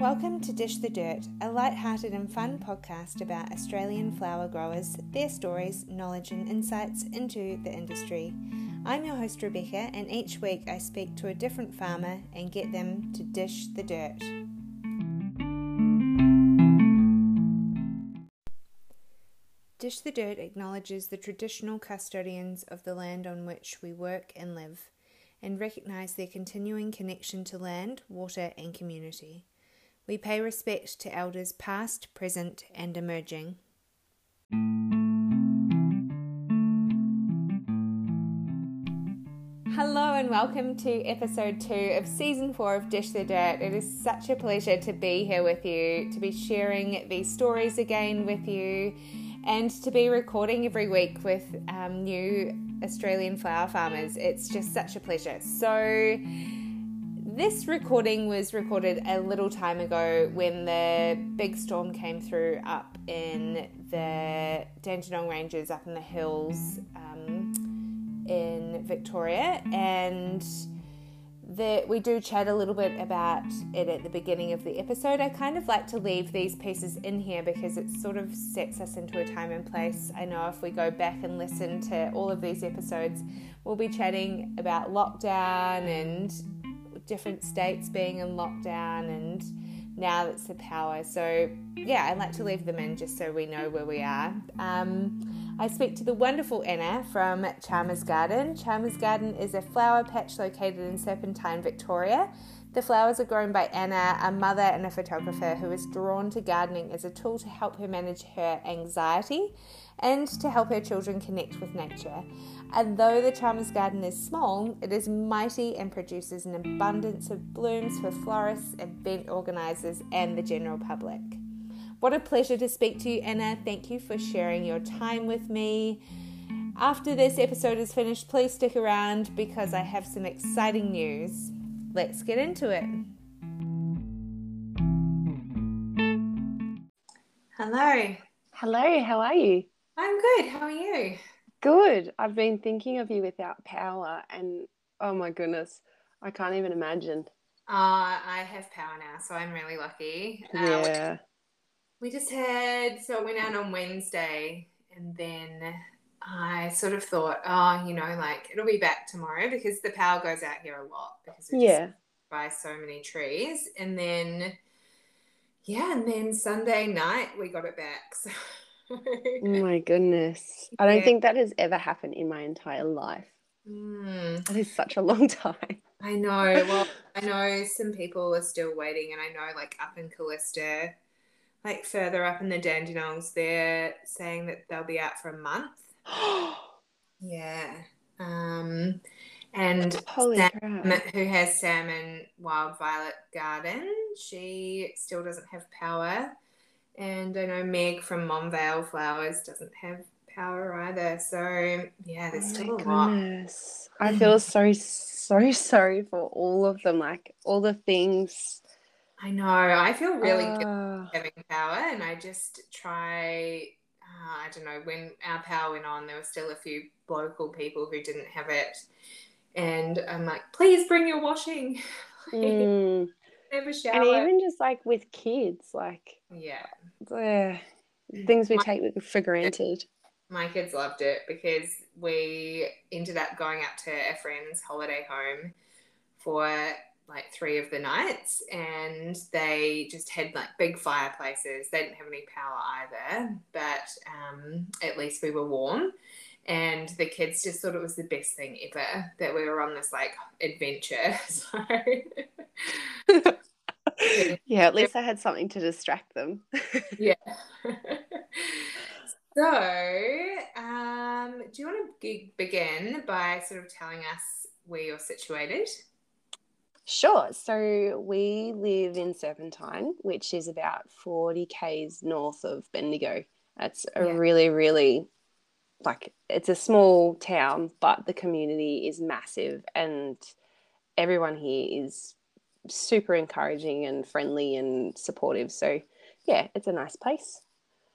Welcome to Dish the Dirt, a light-hearted and fun podcast about Australian flower growers, their stories, knowledge, and insights into the industry. I'm your host Rebecca, and each week I speak to a different farmer and get them to dish the dirt. Dish the Dirt acknowledges the traditional custodians of the land on which we work and live, and recognise their continuing connection to land, water, and community. We pay respect to elders past, present, and emerging. Hello and welcome to episode two of season four of Dish the Dirt. It is such a pleasure to be here with you, to be sharing these stories again with you, and to be recording every week with um, new Australian flower farmers. It's just such a pleasure. So, this recording was recorded a little time ago when the big storm came through up in the Dandenong Ranges, up in the hills um, in Victoria, and that we do chat a little bit about it at the beginning of the episode. I kind of like to leave these pieces in here because it sort of sets us into a time and place. I know if we go back and listen to all of these episodes, we'll be chatting about lockdown and different states being in lockdown and now it's the power. So, yeah, I like to leave them in just so we know where we are. Um, I speak to the wonderful Anna from Charmers Garden. Charmers Garden is a flower patch located in Serpentine, Victoria. The flowers are grown by Anna, a mother and a photographer who is drawn to gardening as a tool to help her manage her anxiety and to help her children connect with nature. And though the Charmers Garden is small, it is mighty and produces an abundance of blooms for florists, event organisers, and the general public. What a pleasure to speak to you, Anna. Thank you for sharing your time with me. After this episode is finished, please stick around because I have some exciting news. Let's get into it. Hello. Hello, how are you? I'm good. How are you? Good. I've been thinking of you without power, and oh my goodness, I can't even imagine. Uh, I have power now, so I'm really lucky. Uh, yeah. We, just had, so it went out on Wednesday, and then I sort of thought, oh, you know, like it'll be back tomorrow because the power goes out here a lot because we Yeah. by so many trees. And then, yeah, and then Sunday night we got it back. So. Oh my goodness. I don't Yeah. think that has ever happened in my entire life. Mm. That is such a long time. I know. Well, I know some people are still waiting, and I know, like up in Kallista, like further up in the Dandenongs, they're saying that they'll be out for a month. Yeah. Um, and Holy Sam, crap. who has Salmon Wild Violet Garden, she still doesn't have power. And I know Meg from Monvale Flowers doesn't have power either. So yeah, there's Oh still my a lot. goodness. I feel so, so sorry for all of them. Like all the things. I know. I feel really good Ah, having power, and I just try. Uh, I don't know. When our power went on, there were still a few local people who didn't have it, and I'm like, please bring your washing. mm. Never shower. And even just like with kids, like yeah, the things we My- take for granted. my kids loved it because we ended up going up to a friend's holiday home for like three of the nights and they just had like big fireplaces they didn't have any power either but um, at least we were warm and the kids just thought it was the best thing ever that we were on this like adventure so yeah, at least I had something to distract them. yeah so um, do you want to begin by sort of telling us where you're situated Sure. So we live in Serpentine, which is about 40 k's north of Bendigo. That's a Yeah. really, really like it's a small town, but the community is massive and everyone here is super encouraging and friendly and supportive. So yeah, it's a nice place.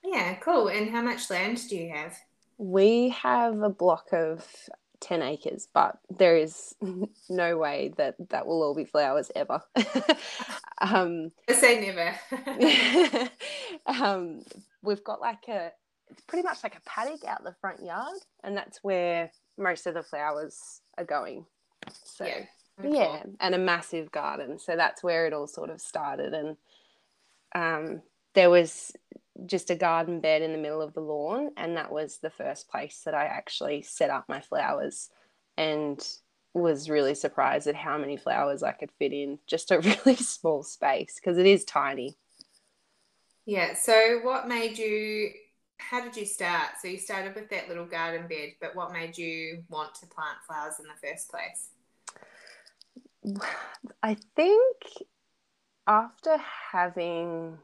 Yeah, cool. And how much land do you have? We have a block of 10 acres, but there is no way that that will all be flowers ever. um, I say never. um, we've got like a, it's pretty much like a paddock out the front yard, and that's where most of the flowers are going. So, yeah, yeah and a massive garden. So that's where it all sort of started. And um, there was just a garden bed in the middle of the lawn, and that was the first place that I actually set up my flowers and was really surprised at how many flowers I could fit in just a really small space because it is tiny. Yeah. So, what made you? How did you start? So, you started with that little garden bed, but what made you want to plant flowers in the first place? I think after having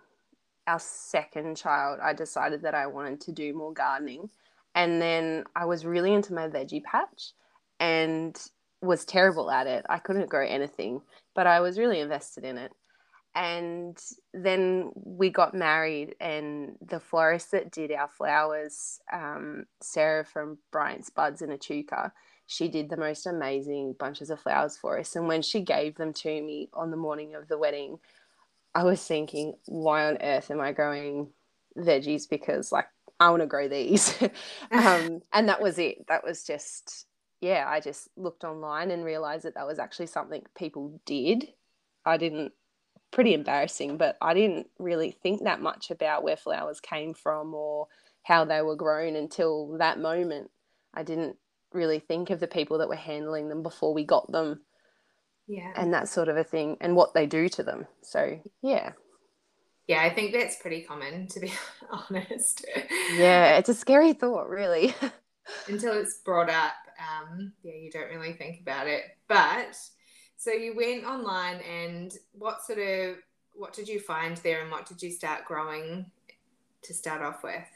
our second child, I decided that I wanted to do more gardening. And then I was really into my veggie patch and was terrible at it. I couldn't grow anything, but I was really invested in it. And then we got married, and the florist that did our flowers, um, Sarah from Bryant's Buds in Echuca, she did the most amazing bunches of flowers for us. And when she gave them to me on the morning of the wedding, I was thinking, why on earth am I growing veggies? Because like I want to grow these. um, and that was it. That was just, yeah, I just looked online and realized that that was actually something people did. I didn't, pretty embarrassing, but I didn't really think that much about where flowers came from or how they were grown until that moment. I didn't really think of the people that were handling them before we got them yeah. and that sort of a thing and what they do to them. So yeah. Yeah i think that's pretty common to be honest. Yeah it's a scary thought really. Until it's brought up um yeah you don't really think about it. But so you went online and what sort of what did you find there and what did you start growing to start off with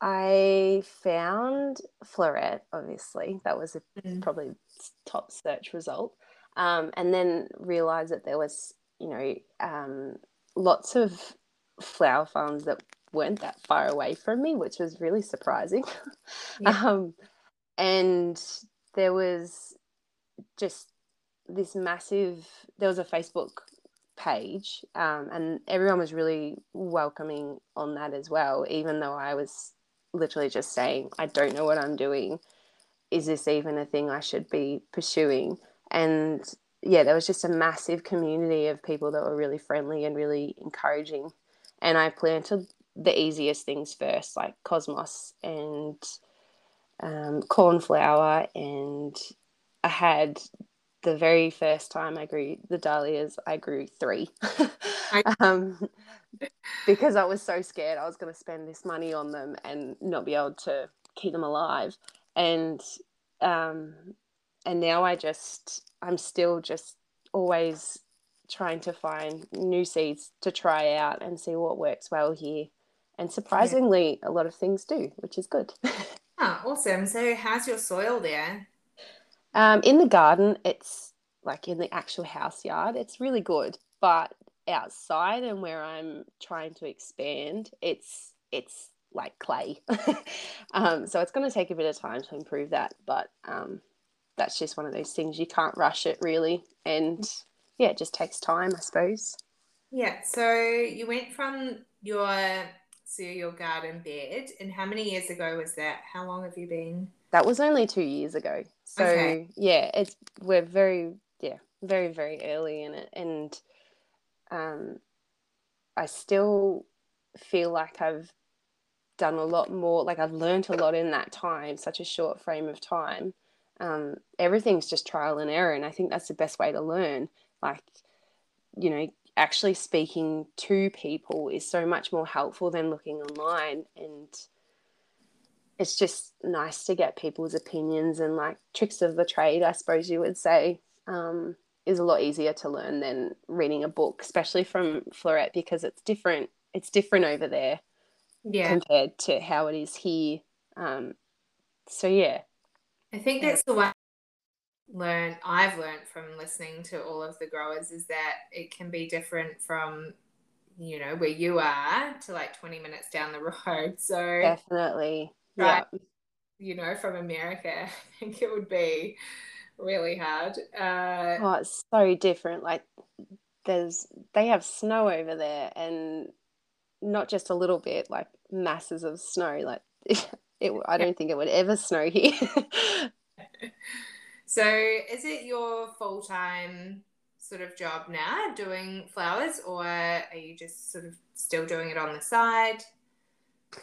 I found Floret, obviously. That was a, mm. probably top search result. Um, and then realized that there was, you know, um, lots of flower farms that weren't that far away from me, which was really surprising. Yeah. um, and there was just this massive, there was a Facebook page, um, and everyone was really welcoming on that as well, even though I was literally just saying, I don't know what I'm doing. Is this even a thing I should be pursuing? And yeah, there was just a massive community of people that were really friendly and really encouraging. And I planted the easiest things first, like cosmos and um, cornflower. And I had the very first time I grew the dahlias, I grew three. um, because I was so scared I was going to spend this money on them and not be able to keep them alive. And um, and now I just I'm still just always trying to find new seeds to try out and see what works well here. And surprisingly, yeah. a lot of things do, which is good. oh, awesome! So, how's your soil there? Um, in the garden, it's like in the actual house yard. It's really good, but outside and where I'm trying to expand, it's it's like clay. um, so it's going to take a bit of time to improve that, but um, that's just one of those things you can't rush it really, and yeah, it just takes time, I suppose. Yeah. So you went from your so your garden bed, and how many years ago was that? How long have you been? That was only two years ago. So okay. yeah, it's we're very yeah very very early in it, and um, I still feel like I've done a lot more. Like I've learned a lot in that time, such a short frame of time. Um, everything's just trial and error, and I think that's the best way to learn. Like, you know, actually speaking to people is so much more helpful than looking online and it's just nice to get people's opinions and like tricks of the trade i suppose you would say um, is a lot easier to learn than reading a book, especially from Floret because it's different. It's different over there, yeah, compared to how it is here. Um, so yeah, I think that's the one learn I've learned from listening to all of the growers is that it can be different from you know where you are to like 20 minutes down the road so definitely yeah you know, from America. I think it would be really hard. Uh, oh, it's so different. Like there's they have snow over there, and not just a little bit, like masses of snow. Like it, I don't think it would ever snow here. so, is it your full time sort of job now, doing flowers, or are you just sort of still doing it on the side?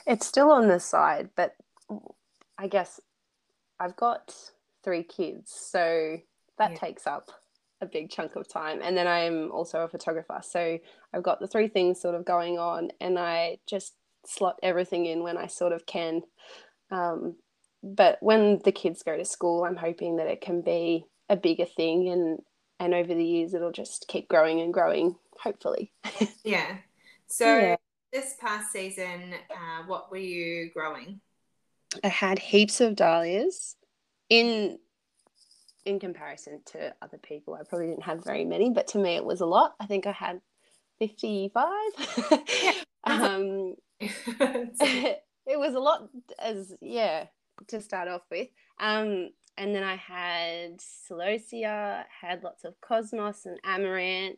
It's still on the side, but I guess I've got three kids, so that yeah. takes up a big chunk of time. And then I'm also a photographer, so I've got the three things sort of going on, and I just slot everything in when I sort of can. Um, but when the kids go to school, I'm hoping that it can be a bigger thing, and and over the years it'll just keep growing and growing. Hopefully. yeah. So yeah. This past season, uh, what were you growing? I had heaps of dahlias. In in comparison to other people, I probably didn't have very many, but to me it was a lot. I think I had fifty five. um, it was a lot as yeah to start off with. Um, and then I had celosia, had lots of cosmos and amaranth.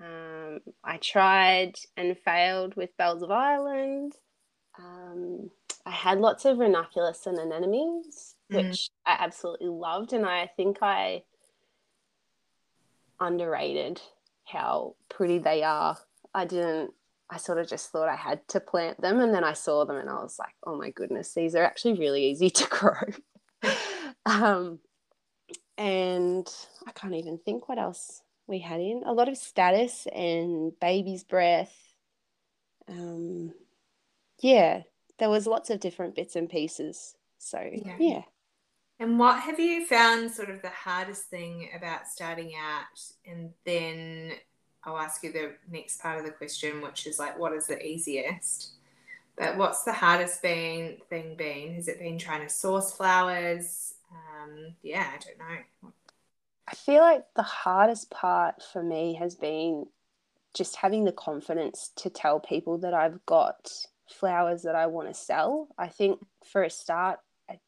Um, I tried and failed with bells of Ireland. Um, I had lots of ranunculus and anemones, mm. which I absolutely loved, and I think I underrated how pretty they are. I didn't. I sort of just thought I had to plant them, and then I saw them, and I was like, "Oh my goodness, these are actually really easy to grow." um, and I can't even think what else we had in. A lot of statice and baby's breath. Um, yeah, there was lots of different bits and pieces. So yeah. yeah. And what have you found sort of the hardest thing about starting out? And then I'll ask you the next part of the question, which is like, what is the easiest? But what's the hardest been thing been? Has it been trying to source flowers? Um, yeah, I don't know. I feel like the hardest part for me has been just having the confidence to tell people that I've got flowers that I want to sell. I think for a start, I,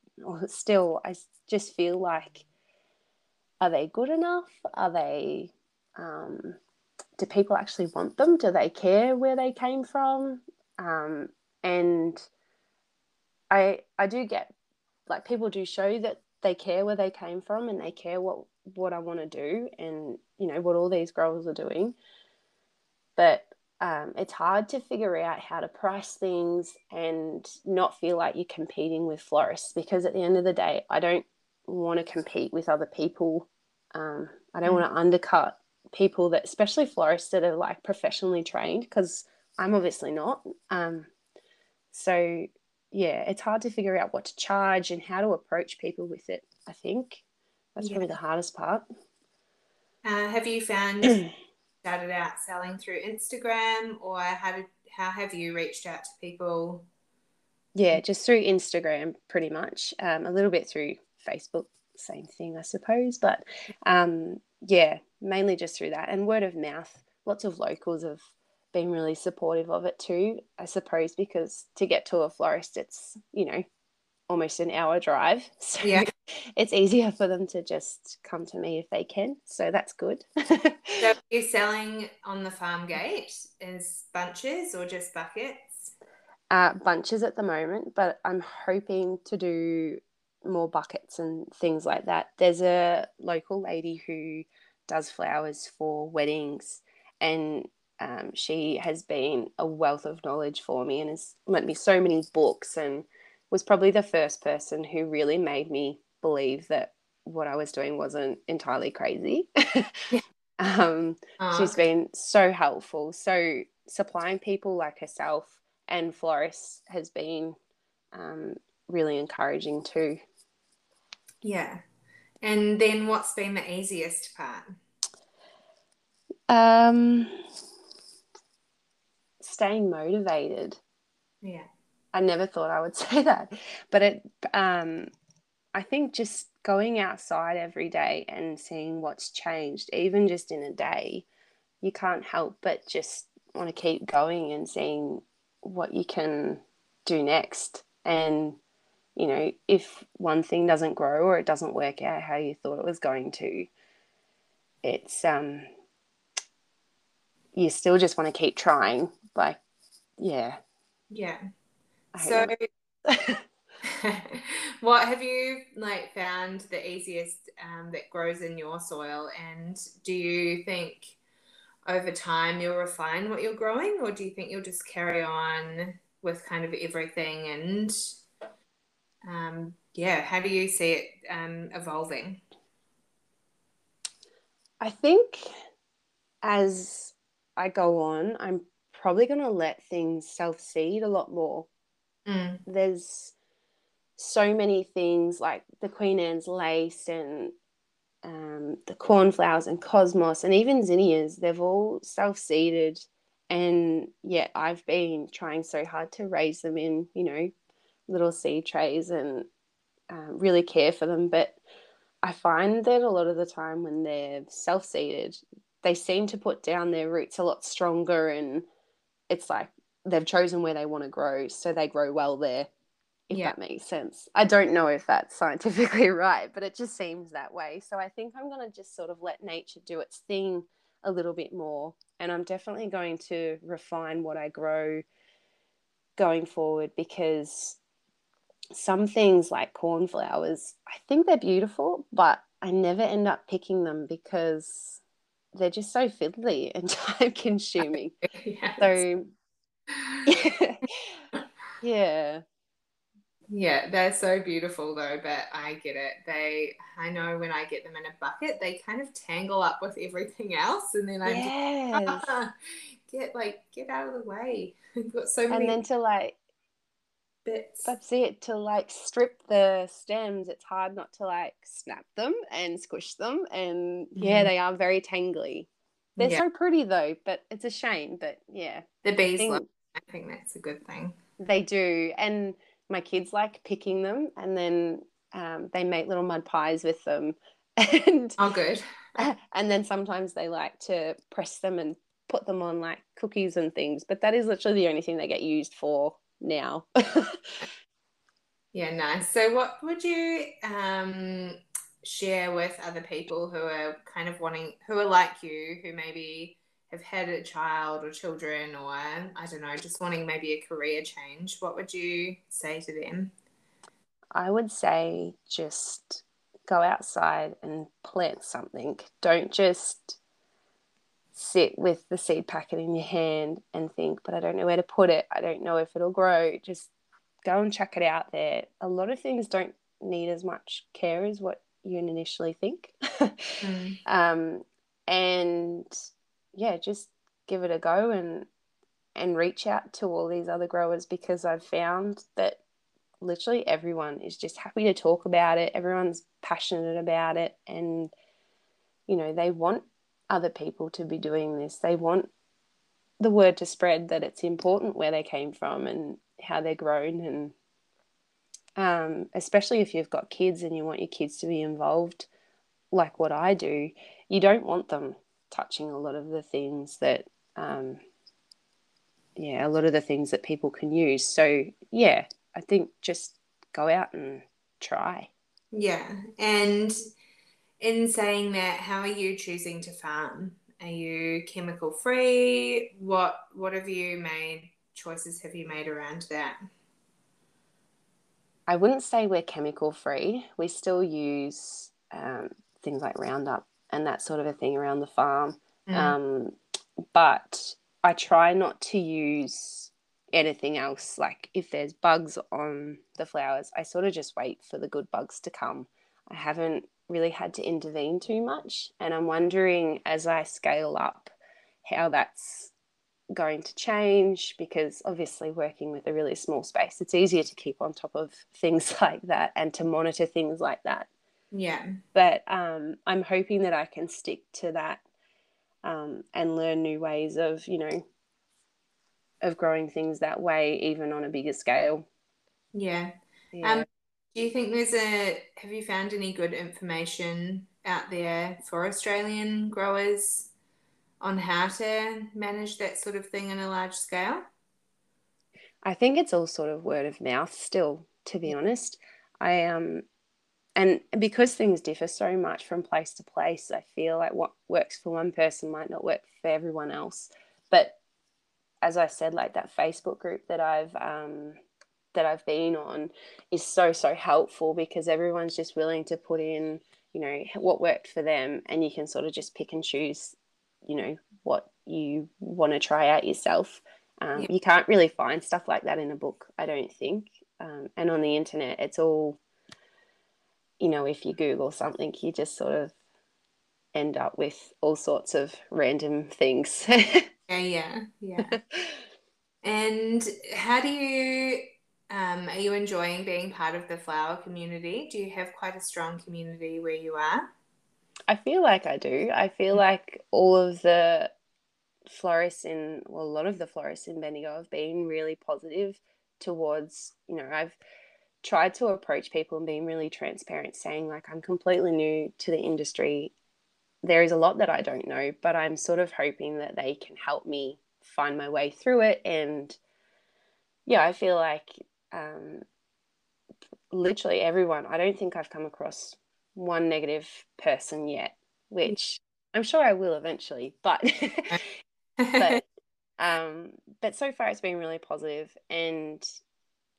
still, I just feel like, are they good enough? Are they, um, do people actually want them? Do they care where they came from? Um, and I, I do get, like, people do show that they care where they came from and they care what, what I want to do and, you know, what all these growers are doing. But um, it's hard to figure out how to price things and not feel like you're competing with florists because at the end of the day, I don't want to compete with other people. Um, I don't mm. want to undercut people that, especially florists that are like professionally trained, because I'm obviously not. Um, so, yeah, it's hard to figure out what to charge and how to approach people with it. I think that's yeah. probably the hardest part. Uh, have you found started out selling through Instagram, or how did how have you reached out to people? Yeah, just through Instagram, pretty much. Um, a little bit through Facebook, same thing, I suppose. But um, yeah, mainly just through that and word of mouth. Lots of locals have been really supportive of it too, I suppose, because to get to a florist, it's you know almost an hour drive. So yeah. it's easier for them to just come to me if they can. So that's good. so you're selling on the farm gate as bunches or just buckets? Uh, bunches at the moment, but I'm hoping to do more buckets and things like that. There's a local lady who does flowers for weddings and um, she has been a wealth of knowledge for me and has lent me so many books and was probably the first person who really made me believe that what I was doing wasn't entirely crazy. yeah. um, she's been so helpful. So supplying people like herself and florists has been um, really encouraging too. Yeah. And then what's been the easiest part? Um, staying motivated. Yeah. I never thought I would say that, but it. Um, I think just going outside every day and seeing what's changed, even just in a day, you can't help but just want to keep going and seeing what you can do next. And you know, if one thing doesn't grow or it doesn't work out how you thought it was going to, it's um you still just want to keep trying. Like, yeah. Yeah. So what have you like found the easiest um, that grows in your soil? And do you think over time you'll refine what you're growing or do you think you'll just carry on with kind of everything? And um, yeah how do you see it um, evolving? I think as i go on i'm probably going to let things self seed a lot more mm. there's so many things like the queen anne's lace and um, the cornflowers and cosmos and even zinnias, they've all self seeded. And yet I've been trying so hard to raise them in, you know, little seed trays and um, really care for them. But I find that a lot of the time when they're self seeded, they seem to put down their roots a lot stronger and it's like they've chosen where they want to grow, so they grow well there if yeah. that makes sense. I don't know if that's scientifically right, but it just seems that way. So I think I'm going to just sort of let nature do its thing a little bit more. And I'm definitely going to refine what I grow going forward because some things like cornflowers, I think they're beautiful, but I never end up picking them because they're just so fiddly and time consuming. yes. So, yeah. yeah. They're so beautiful though, but I get it. They, I know when I get them in a bucket, they kind of tangle up with everything else, and then I yes. ah, get like get out of the way. I've got so many. And then to like bits. That's it. To like strip the stems, it's hard not to like snap them and squish them, and yeah, they are very tangly. They're yeah. so pretty though, but it's a shame. But yeah, the bees. Think, I think that's a good thing. They do, and my kids like picking them and then um, they make little mud pies with them and oh good. and then sometimes they like to press them and put them on like cookies and things but that is literally the only thing they get used for now. Yeah nice. So what would you um, share with other people who are kind of wanting who are like you who maybe have had a child or children or I don't know, just wanting maybe a career change, what would you say to them? I would say just go outside and plant something. Don't just sit with the seed packet in your hand and think, but I don't know where to put it. I don't know if it'll grow. Just go and check it out there. A lot of things don't need as much care as what you initially think. mm. um, and yeah, just give it a go and and reach out to all these other growers because I've found that literally everyone is just happy to talk about it. Everyone's passionate about it and you know, they want other people to be doing this. They want the word to spread that it's important where they came from and how they're grown and um, especially if you've got kids and you want your kids to be involved like what I do, you don't want them touching a lot of the things that um, yeah a lot of the things that people can use. So yeah i think just go out and try. Yeah. And in saying that how are you choosing to farm? Are you chemical free? What what have you made choices have you made around that? I wouldn't say we're chemical free. We still use um, things like roundup and that sort of a thing around the farm. Mm. Um, but I try not to use anything else. Like if there's bugs on the flowers, I sort of just wait for the good bugs to come. I haven't really had to intervene too much. And I'm wondering as I scale up how that's going to change because obviously working with a really small space, it's easier to keep on top of things like that and to monitor things like that. Yeah. But um, I'm hoping that I can stick to that um, and learn new ways of, you know, of growing things that way, even on a bigger scale. Yeah. yeah. Um, do you think there's a, have you found any good information out there for Australian growers on how to manage that sort of thing on a large scale? I think it's all sort of word of mouth still, to be honest. I um and because things differ so much from place to place, I feel like what works for one person might not work for everyone else. But as I said, like that Facebook group that I've um, that I've been on is so so helpful because everyone's just willing to put in, you know, what worked for them, and you can sort of just pick and choose, you know, what you want to try out yourself. Um, yeah. You can't really find stuff like that in a book, I don't think. Um, and on the internet, it's all you know, if you Google something, you just sort of end up with all sorts of random things. yeah, yeah, yeah. and how do you, um, are you enjoying being part of the flower community? Do you have quite a strong community where you are? I feel like I do. I feel like all of the florists in, well, a lot of the florists in Bendigo have been really positive towards, you know, I've tried to approach people and being really transparent, saying, like, I'm completely new to the industry. There is a lot that I don't know, but I'm sort of hoping that they can help me find my way through it. And yeah, I feel like um, literally everyone, I don't think I've come across one negative person yet, which I'm sure I will eventually, but but um but so far it's been really positive and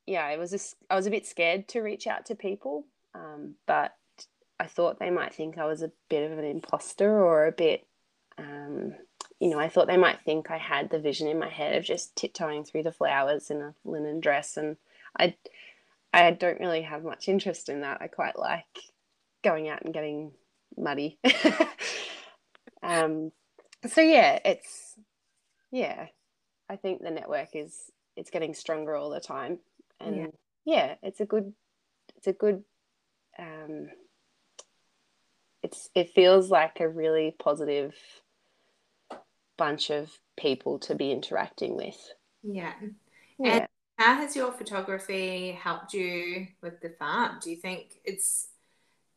yeah, I was I was a bit scared to reach out to people, um, but I thought they might think I was a bit of an imposter or a bit, um, you know, I thought they might think I had the vision in my head of just tiptoeing through the flowers in a linen dress, and I, I don't really have much interest in that. I quite like going out and getting muddy. um, so yeah, it's yeah, I think the network is it's getting stronger all the time and yeah, yeah it's a good it's a good um, it's it feels like a really positive bunch of people to be interacting with. Yeah. yeah. And how has your photography helped you with the farm? Do you think it's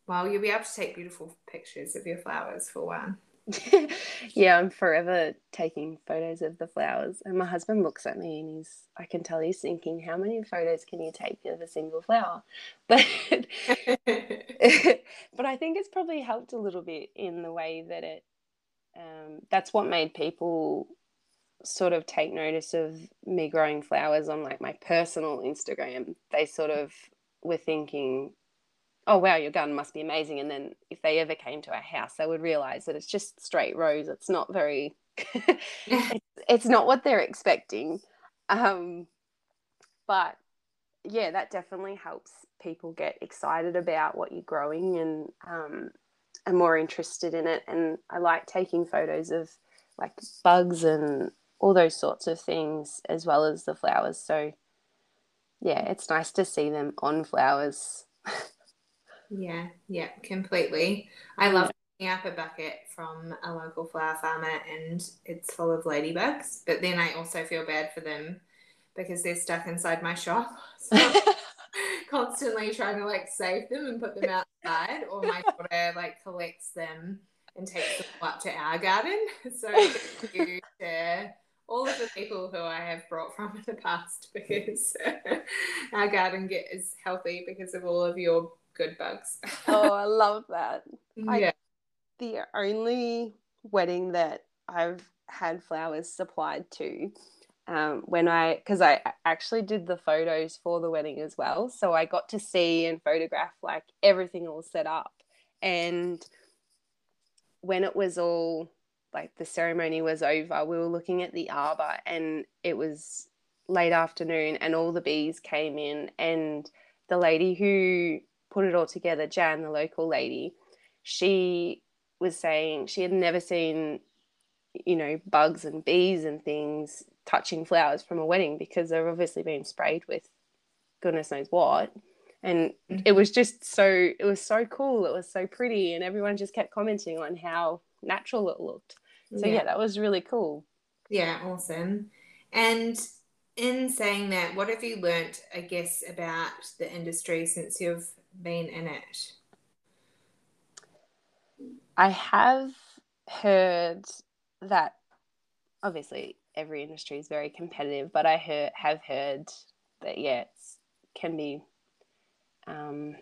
well, you'll be able to take beautiful pictures of your flowers for one. yeah, I'm forever taking photos of the flowers. And my husband looks at me and he's, I can tell he's thinking, how many photos can you take of a single flower? But, but I think it's probably helped a little bit in the way that it, um, that's what made people sort of take notice of me growing flowers on like my personal Instagram. They sort of were thinking, oh wow your garden must be amazing. And then if they ever came to our house they would realize that it's just straight rows. It's not very it's, it's, not what they're expecting. Um, but yeah that definitely helps people get excited about what you're growing and um, are more interested in it. And i like taking photos of like bugs and all those sorts of things as well as the flowers. So yeah it's nice to see them on flowers Yeah, yeah, completely. I love picking up a bucket from a local flower farmer and it's full of ladybugs, but then I also feel bad for them because they're stuck inside my shop. So constantly trying to like save them and put them outside, or my daughter like collects them and takes them up to our garden. So thank you to all of the people who I have brought from in the past because our garden get is healthy because of all of your good bugs. oh, I love that. Yeah. I, the only wedding that I've had flowers supplied to um, when I, because I actually did the photos for the wedding as well. So I got to see and photograph like everything all set up. And when it was all like the ceremony was over, we were looking at the arbor and it was late afternoon and all the bees came in and the lady who put it all together, Jan, the local lady, she was saying she had never seen, you know, bugs and bees and things touching flowers from a wedding because they've obviously been sprayed with goodness knows what. And mm-hmm. it was just so, it was so cool. It was so pretty. And everyone just kept commenting on how natural it looked. So, yeah, yeah that was really cool. Yeah, awesome. And in saying that, what have you learnt, I guess, about the industry since you've been in it? I have heard that obviously every industry is very competitive, but I have heard that yeah, it can be um,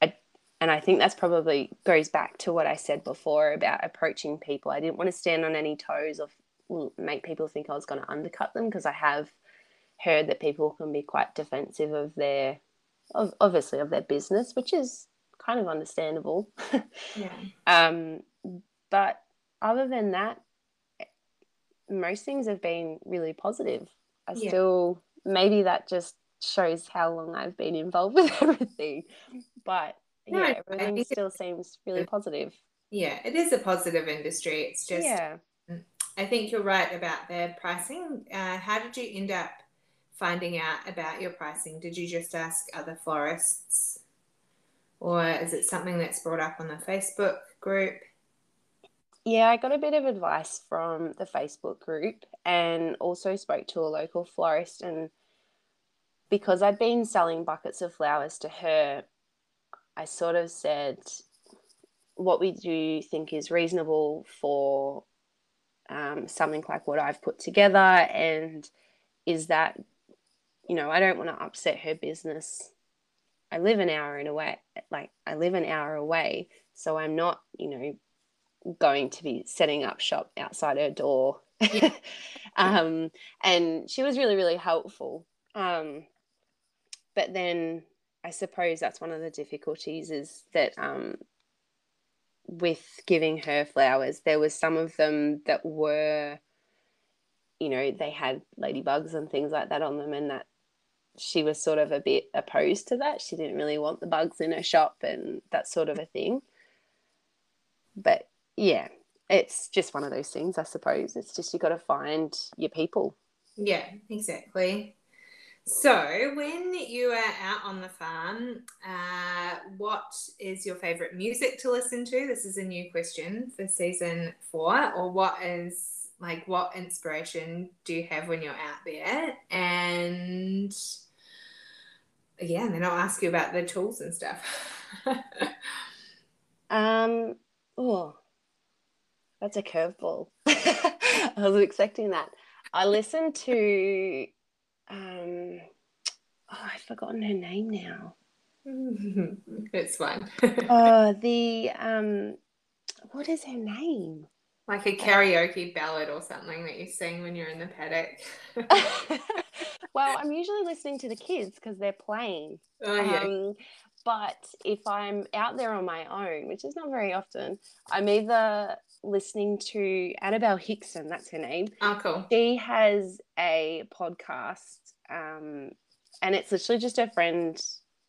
I, and I think that's probably goes back to what I said before about approaching people. I didn't want to stand on any toes or make people think I was going to undercut them because I have heard that people can be quite defensive of their, of, obviously of their business, which is kind of understandable. Yeah. um, but other than that, most things have been really positive. I Yeah. still maybe that just shows how long I've been involved with everything. But No, yeah, everything still seems really positive. Yeah, it is a positive industry. It's just, yeah. I think you're right about their pricing. Uh, how did you end up finding out about your pricing? Did you just ask other florists? Or is it something that's brought up on the Facebook group? Yeah, I got a bit of advice from the Facebook group and also spoke to a local florist and because I'd been selling buckets of flowers to her, I sort of said what we do think is reasonable for um, something like what I've put together and is that you know, I don't want to upset her business. I live an hour in away like I live an hour away, so I'm not, you know, going to be setting up shop outside her door. um, and she was really, really helpful. Um, but then I suppose that's one of the difficulties is that um, with giving her flowers, there was some of them that were, you know, they had ladybugs and things like that on them, and that she was sort of a bit opposed to that. She didn't really want the bugs in her shop and that sort of a thing. But yeah, it's just one of those things, I suppose. It's just you got to find your people. Yeah, exactly. So, when you are out on the farm, uh, what is your favorite music to listen to? This is a new question for season four. Or what is like what inspiration do you have when you're out there? And yeah, and then I'll ask you about the tools and stuff. Um, oh, that's a curveball. I was expecting that. I listened to, um, oh, I've forgotten her name now. it's fine. Oh, the um, what is her name? like a karaoke ballad or something that you sing when you're in the paddock. Well, I'm usually listening to the kids because they're playing. oh yeah. Um, but if I'm out there on my own, which is not very often, I'm either listening to Annabelle Hickson, that's her name. oh cool. She has a podcast, um, and it's literally just her friend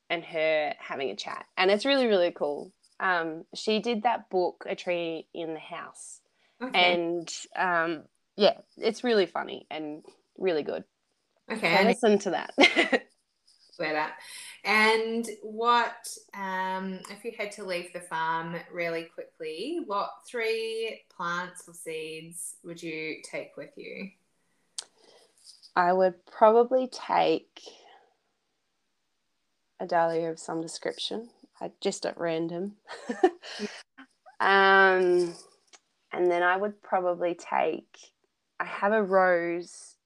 and her having a chat, and it's really really cool. Um, she did that book, A Tree in the House, Okay. and um, yeah, it's really funny and really good. Okay. So listen to that. wear that. And what, um, if you had to leave the farm really quickly, what three plants or seeds would you take with you? I would probably take a dahlia of some description, I, just at random. um, and then I would probably take, I have a rose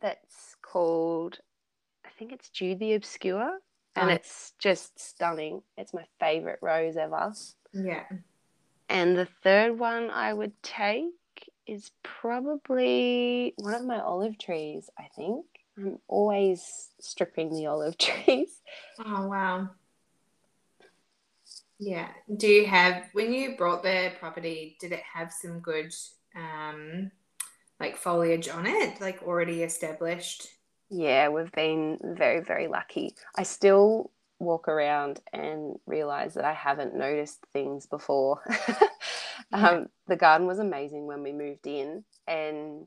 that's called, I think it's Jude the Obscure, and it's just stunning. It's my favorite rose ever. Yeah. And the third one I would take is probably one of my olive trees, I think. I'm always stripping the olive trees. Oh, wow. Yeah. Do you have, when you brought the property, did it have some good, um, like foliage on it, like already established? Yeah, we've been very, very lucky. I still walk around and realize that I haven't noticed things before. um, the garden was amazing when we moved in, and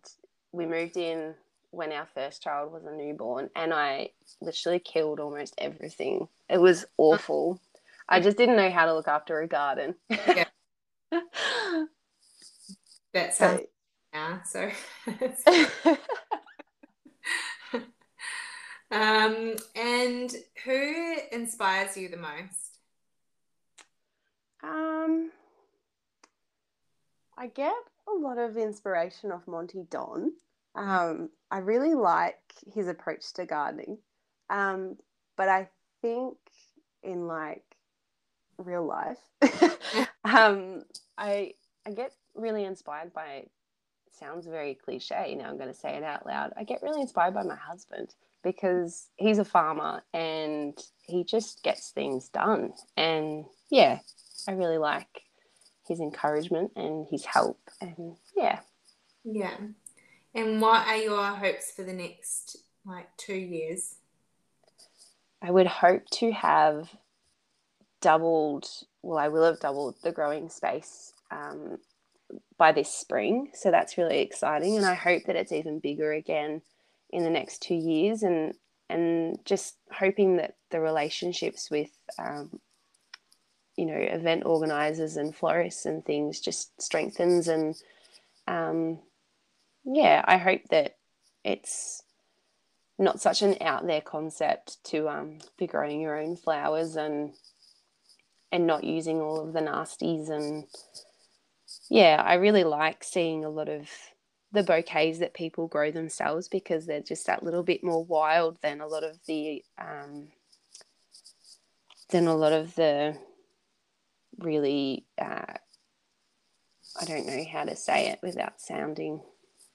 we moved in when our first child was a newborn, and I literally killed almost everything. It was awful. I just didn't know how to look after a garden. Yeah. That sounds, yeah. So, um, and who inspires you the most? Um, I get a lot of inspiration off Monty Don. Um, I really like his approach to gardening. Um, but I think in like real life. um, I I get really inspired by. Sounds very cliche. Now I'm going to say it out loud. I get really inspired by my husband because he's a farmer and he just gets things done. And yeah, I really like his encouragement and his help. And yeah. Yeah. And what are your hopes for the next like two years? I would hope to have doubled, well, I will have doubled the growing space um, by this spring. So that's really exciting. And I hope that it's even bigger again in the next two years. And, and just hoping that the relationships with, um, you know, event organizers and florists and things just strengthens. And um, yeah, I hope that it's not such an out there concept to um, be growing your own flowers and and not using all of the nasties and yeah i really like seeing a lot of the bouquets that people grow themselves because they're just that little bit more wild than a lot of the um, than a lot of the really uh, i don't know how to say it without sounding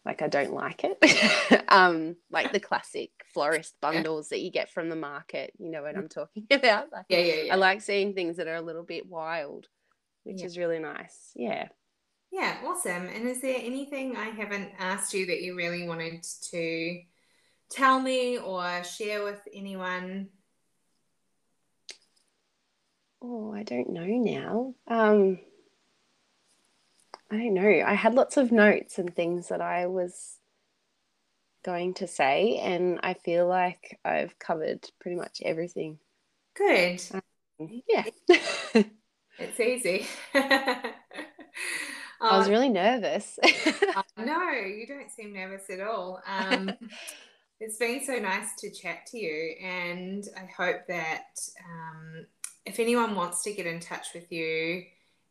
like I don't like it. um, like the classic florist bundles that you get from the market. You know what I'm talking about? Like, yeah, yeah, yeah. I like seeing things that are a little bit wild, which yeah. is really nice. Yeah. Yeah, awesome. And is there anything I haven't asked you that you really wanted to tell me or share with anyone? Oh, I don't know now. Um, I don't know. I had lots of notes and things that I was going to say, and I feel like I've covered pretty much everything. Good. Um, yeah. it's easy. I was really nervous. no, you don't seem nervous at all. Um, it's been so nice to chat to you, and I hope that um, if anyone wants to get in touch with you,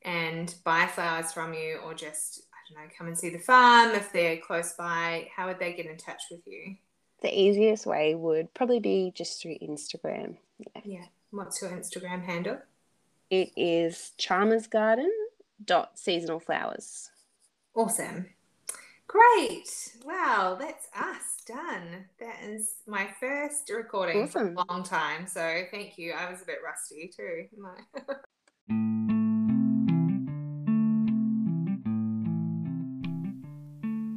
and buy flowers from you or just, I don't know, come and see the farm if they're close by, how would they get in touch with you? The easiest way would probably be just through Instagram. Yeah. Yeah. What's your Instagram handle? It is Charmers Garden dot seasonal flowers. Awesome. Great. Wow, that's us done. That is my first recording awesome. for a long time. So thank you. I was a bit rusty too.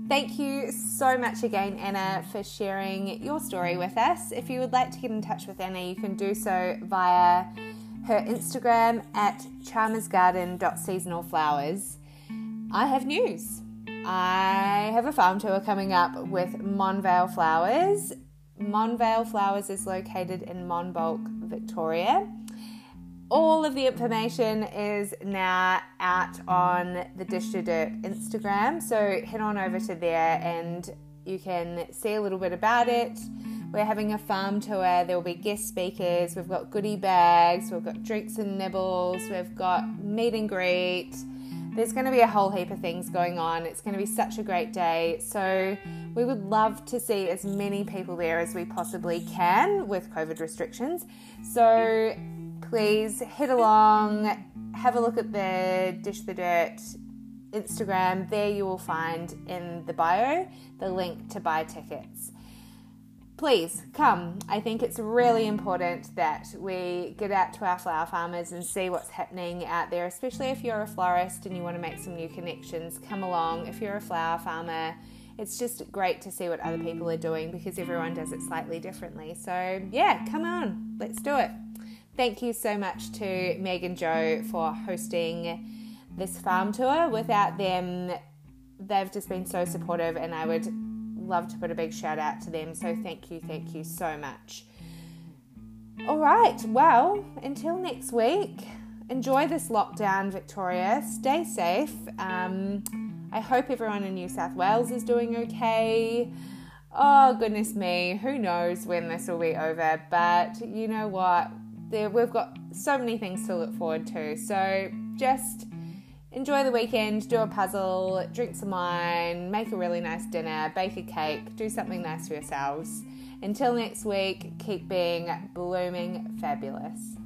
Thank you so much again, Anna, for sharing your story with us. If you would like to get in touch with Anna, you can do so via her Instagram at charmersgarden.seasonalflowers. I have news. I have a farm tour coming up with Monvale Flowers. Monvale Flowers is located in Monbulk, Victoria all of the information is now out on the Dish the Dirt Instagram. So head on over to there and you can see a little bit about it. We're having a farm tour. There will be guest speakers. We've got goodie bags. We've got drinks and nibbles. We've got meet and greet. There's going to be a whole heap of things going on. It's going to be such a great day. So, we would love to see as many people there as we possibly can with COVID restrictions. So, please head along, have a look at the Dish the Dirt Instagram. There you will find in the bio the link to buy tickets. Please come. I think it's really important that we get out to our flower farmers and see what's happening out there, especially if you're a florist and you want to make some new connections. Come along. If you're a flower farmer, it's just great to see what other people are doing because everyone does it slightly differently. So, yeah, come on, let's do it. Thank you so much to Meg and Joe for hosting this farm tour. Without them, they've just been so supportive, and I would love to put a big shout out to them. So, thank you, thank you so much. All right, well, until next week, enjoy this lockdown, Victoria. Stay safe. Um, I hope everyone in New South Wales is doing okay. Oh, goodness me, who knows when this will be over, but you know what? there we've got so many things to look forward to. So just enjoy the weekend, do a puzzle, drink some wine, make a really nice dinner, bake a cake, do something nice for yourselves. Until next week, keep being blooming fabulous.